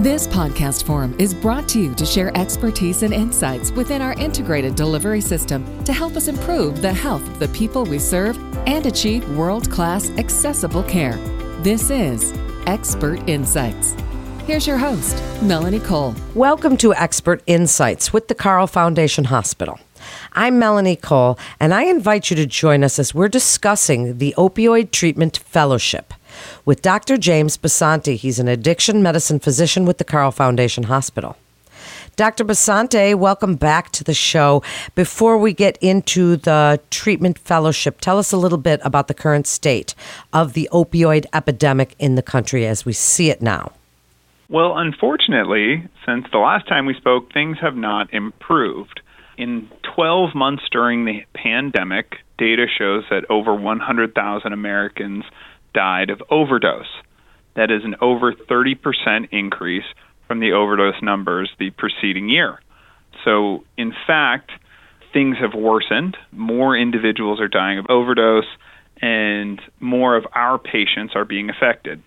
This podcast forum is brought to you to share expertise and insights within our integrated delivery system to help us improve the health of the people we serve and achieve world class accessible care. This is Expert Insights. Here's your host, Melanie Cole. Welcome to Expert Insights with the Carle Foundation Hospital. I'm Melanie Cole, and I invite you to join us as we're discussing the Opioid Treatment Fellowship with Dr. James Besante. He's an addiction medicine physician with the Carle Foundation Hospital. Dr. Besante, welcome back to the show. Before we get into the treatment fellowship, tell us a little bit about the current state of the opioid epidemic in the country as we see it now. Well, unfortunately, since the last time we spoke, things have not improved. In 12 months during the pandemic, data shows that over 100,000 Americans died of overdose. That is an over 30% increase from the overdose numbers the preceding year. So, in fact, things have worsened. More individuals are dying of overdose, and more of our patients are being affected.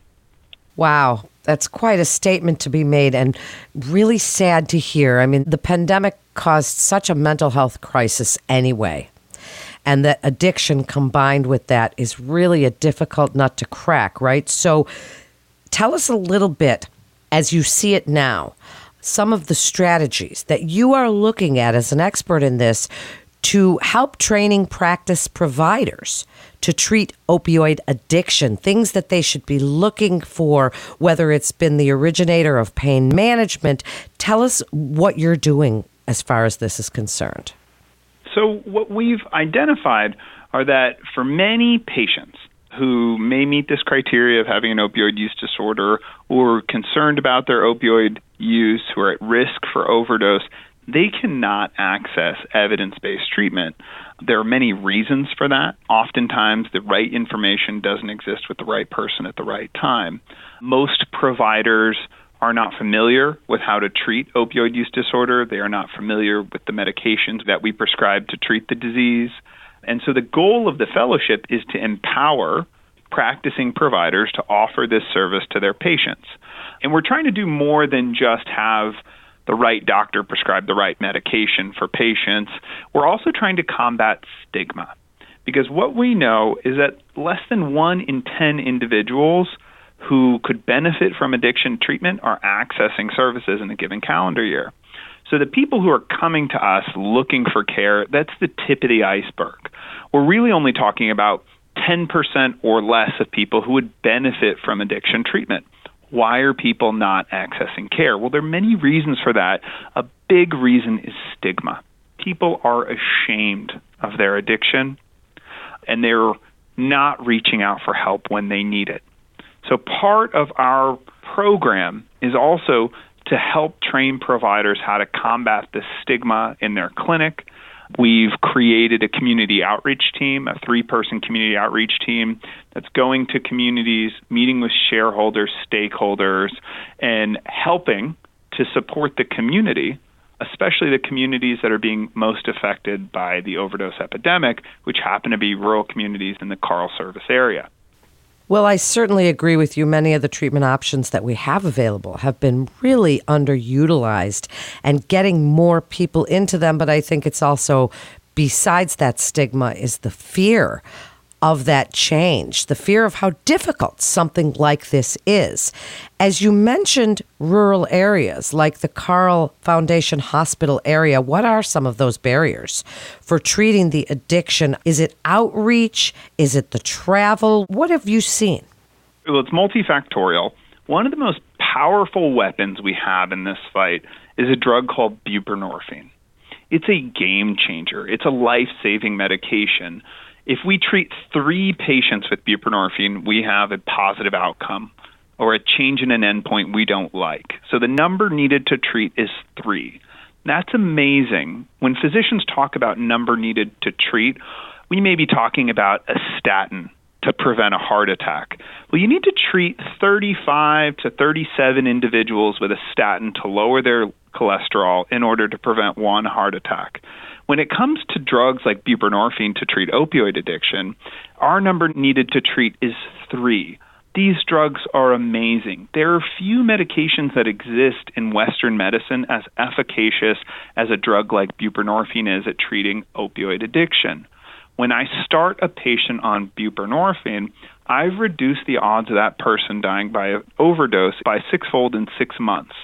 Wow, that's quite a statement to be made and really sad to hear. I mean, the pandemic caused such a mental health crisis anyway and that addiction combined with that is really a difficult nut to crack, right? So tell us a little bit as you see it now, some of the strategies that you are looking at as an expert in this to help training practice providers to treat opioid addiction, things that they should be looking for, whether it's been the originator of pain management. Tell us what you're doing as far as this is concerned. So, what we've identified are that for many patients who may meet this criteria of having an opioid use disorder or concerned about their opioid use, who are at risk for overdose, they cannot access evidence based treatment. There are many reasons for that. Oftentimes, the right information doesn't exist with the right person at the right time. Most providers are not familiar with how to treat opioid use disorder. They are not familiar with the medications that we prescribe to treat the disease. And so the goal of the fellowship is to empower practicing providers to offer this service to their patients. And we're trying to do more than just have the right doctor prescribe the right medication for patients. We're also trying to combat stigma. Because what we know is that less than one in 10 individuals who could benefit from addiction treatment are accessing services in a given calendar year. So the people who are coming to us looking for care, that's the tip of the iceberg. We're really only talking about 10% or less of people who would benefit from addiction treatment. Why are people not accessing care? Well, there are many reasons for that. A big reason is stigma. People are ashamed of their addiction and they're not reaching out for help when they need it. So part of our program is also to help train providers how to combat the stigma in their clinic. We've created a community outreach team, a three person community outreach team that's going to communities, meeting with shareholders, stakeholders, and helping to support the community, especially the communities that are being most affected by the overdose epidemic, which happen to be rural communities in the Carle service area. Well, I certainly agree with you. Many of the treatment options that we have available have been really underutilized and getting more people into them. But I think it's also, besides that stigma, is the fear of that change, the fear of how difficult something like this is. As you mentioned, rural areas like the Carle Foundation Hospital area, what are some of those barriers for treating the addiction? Is it outreach? Is it the travel? What have you seen? Well, it's multifactorial. One of the most powerful weapons we have in this fight is a drug called buprenorphine. It's a game changer. It's a life saving medication if we treat three patients with buprenorphine, we have a positive outcome or a change in an endpoint we don't like. So the number needed to treat is three. That's amazing. When physicians talk about number needed to treat, we may be talking about a statin to prevent a heart attack? Well, you need to treat 35 to 37 individuals with a statin to lower their cholesterol in order to prevent one heart attack. When it comes to drugs like buprenorphine to treat opioid addiction, our number needed to treat is three. These drugs are amazing. There are few medications that exist in Western medicine as efficacious as a drug like buprenorphine is at treating opioid addiction. When I start a patient on buprenorphine, I've reduced the odds of that person dying by an overdose by sixfold in six months.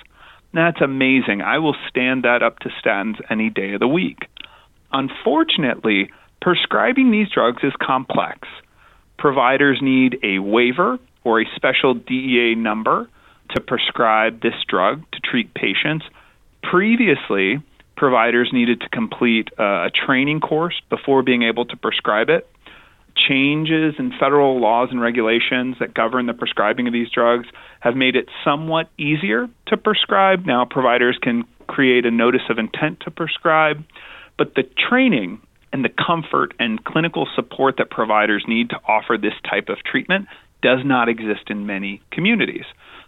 That's amazing. I will stand that up to statins any day of the week. Unfortunately, prescribing these drugs is complex. Providers need a waiver or a special DEA number to prescribe this drug to treat patients. Previously, providers needed to complete a training course before being able to prescribe it. Changes in federal laws and regulations that govern the prescribing of these drugs have made it somewhat easier to prescribe. Now, providers can create a notice of intent to prescribe, but the training and the comfort and clinical support that providers need to offer this type of treatment does not exist in many communities.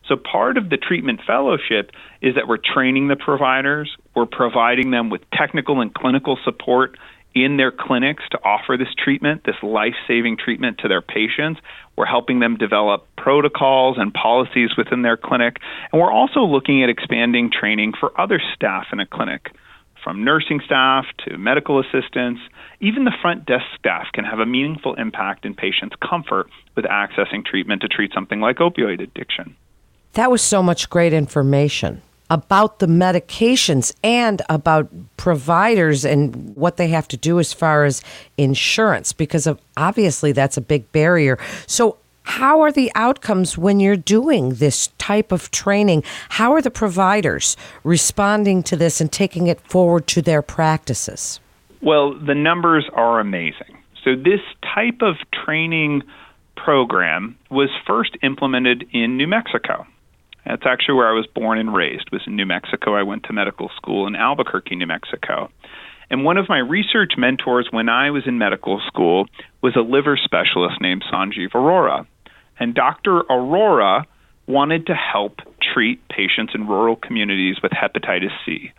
So, part of the treatment fellowship is that we're training the providers, we're providing them with technical and clinical support in their clinics to offer this treatment, this life saving treatment to their patients. We're helping them develop protocols and policies within their clinic. And we're also looking at expanding training for other staff in a clinic from nursing staff to medical assistants, even the front desk staff can have a meaningful impact in patients' comfort with accessing treatment to treat something like opioid addiction. That was so much great information about the medications and about providers and what they have to do as far as insurance because of obviously that's a big barrier. So how are the outcomes when you're doing this type of training? How are the providers responding to this and taking it forward to their practices? Well, the numbers are amazing. So, this type of training program was first implemented in New Mexico. That's actually where I was born and raised. Was in New Mexico. I went to medical school in Albuquerque, New Mexico. And one of my research mentors when I was in medical school was a liver specialist named Sanjeev Arora. And Dr. Arora wanted to help treat patients in rural communities with hepatitis C,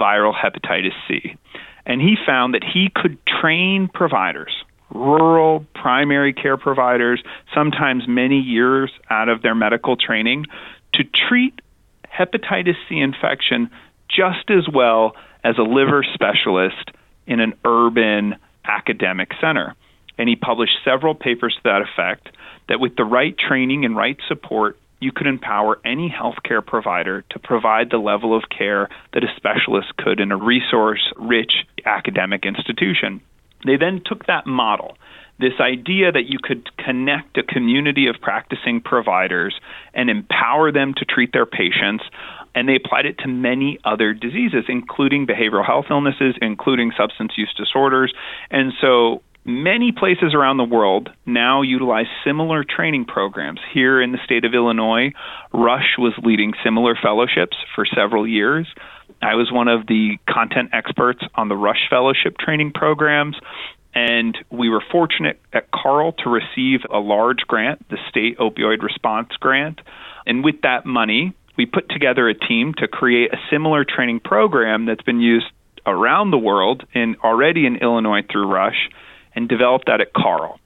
viral hepatitis C. And he found that he could train providers, rural primary care providers, sometimes many years out of their medical training, to treat hepatitis C infection just as well as a liver specialist in an urban academic center. And he published several papers to that effect that with the right training and right support, you could empower any healthcare provider to provide the level of care that a specialist could in a resource rich academic institution. They then took that model, this idea that you could connect a community of practicing providers and empower them to treat their patients, and they applied it to many other diseases, including behavioral health illnesses, including substance use disorders. And so Many places around the world now utilize similar training programs. Here in the state of Illinois, Rush was leading similar fellowships for several years. I was one of the content experts on the Rush Fellowship training programs, and we were fortunate at Carle to receive a large grant, the State Opioid Response Grant. And with that money, we put together a team to create a similar training program that's been used around the world and already in Illinois through Rush and developed that at Carle.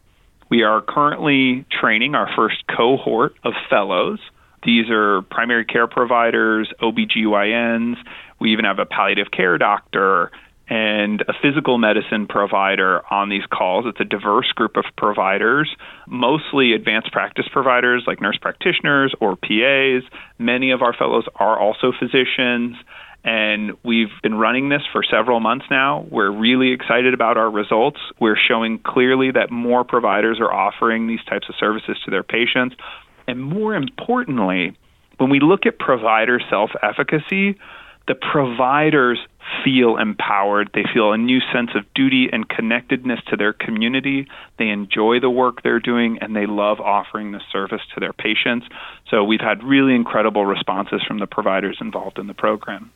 We are currently training our first cohort of fellows. These are primary care providers, OBGYNs. We even have a palliative care doctor and a physical medicine provider on these calls. It's a diverse group of providers, mostly advanced practice providers like nurse practitioners or PAs. Many of our fellows are also physicians. And we've been running this for several months now. We're really excited about our results. We're showing clearly that more providers are offering these types of services to their patients. And more importantly, when we look at provider self efficacy, the providers feel empowered. They feel a new sense of duty and connectedness to their community. They enjoy the work they're doing and they love offering the service to their patients. So we've had really incredible responses from the providers involved in the program.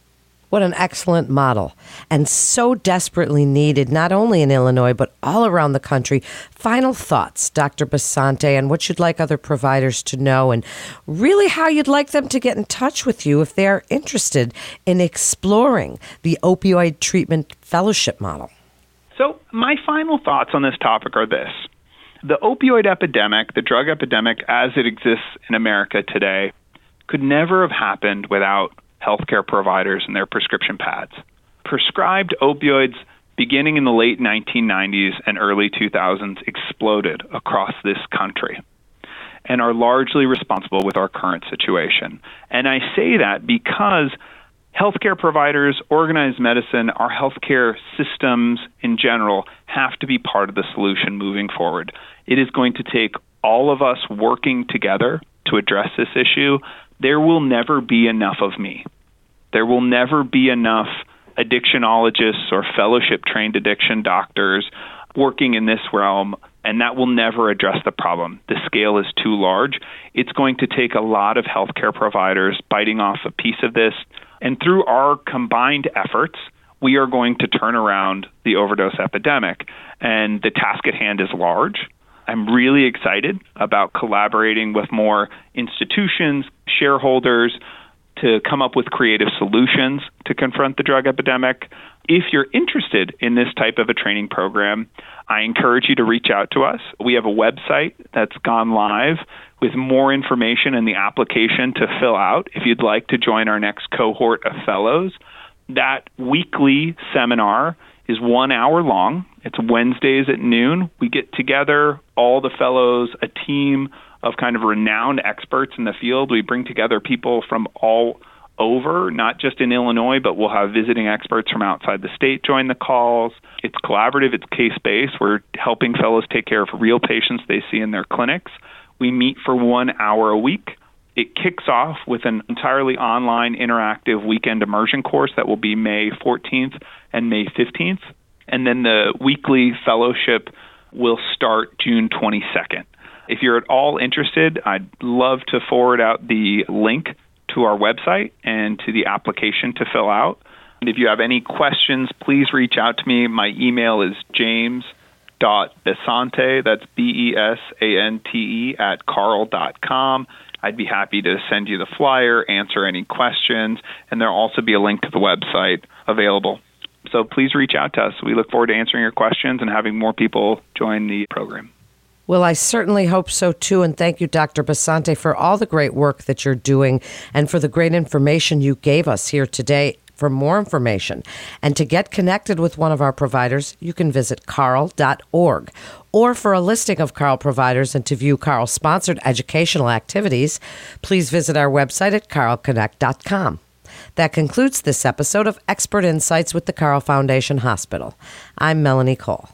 What an excellent model, and so desperately needed, not only in Illinois, but all around the country. Final thoughts, Dr. Besante, and what you'd like other providers to know, and really how you'd like them to get in touch with you if they're interested in exploring the opioid treatment fellowship model. So, my final thoughts on this topic are this the opioid epidemic, the drug epidemic as it exists in America today, could never have happened without healthcare providers and their prescription pads. Prescribed opioids beginning in the late 1990s and early 2000s exploded across this country and are largely responsible with our current situation. And I say that because healthcare providers, organized medicine, our healthcare systems in general have to be part of the solution moving forward. It is going to take all of us working together to address this issue, there will never be enough of me. There will never be enough addictionologists or fellowship trained addiction doctors working in this realm, and that will never address the problem. The scale is too large. It's going to take a lot of healthcare providers biting off a piece of this, and through our combined efforts, we are going to turn around the overdose epidemic. And the task at hand is large. I'm really excited about collaborating with more institutions, shareholders, to come up with creative solutions to confront the drug epidemic. If you're interested in this type of a training program, I encourage you to reach out to us. We have a website that's gone live with more information and the application to fill out if you'd like to join our next cohort of fellows. That weekly seminar is one hour long. It's Wednesdays at noon. We get together, all the fellows, a team of kind of renowned experts in the field. We bring together people from all over, not just in Illinois, but we'll have visiting experts from outside the state join the calls. It's collaborative, it's case based. We're helping fellows take care of real patients they see in their clinics. We meet for one hour a week. It kicks off with an entirely online interactive weekend immersion course that will be May 14th and May 15th. And then the weekly fellowship will start June 22nd. If you're at all interested, I'd love to forward out the link to our website and to the application to fill out. And if you have any questions, please reach out to me. My email is james.besante, that's B E S A N T E, at carle.com. I'd be happy to send you the flyer, answer any questions, and there'll also be a link to the website available. So please reach out to us. We look forward to answering your questions and having more people join the program. Well, I certainly hope so too. And thank you, Dr. Besante, for all the great work that you're doing and for the great information you gave us here today. For more information and to get connected with one of our providers, you can visit carle.org. Or for a listing of Carle providers and to view Carle sponsored educational activities, please visit our website at carleconnect.com. That concludes this episode of Expert Insights with the Carle Foundation Hospital. I'm Melanie Cole.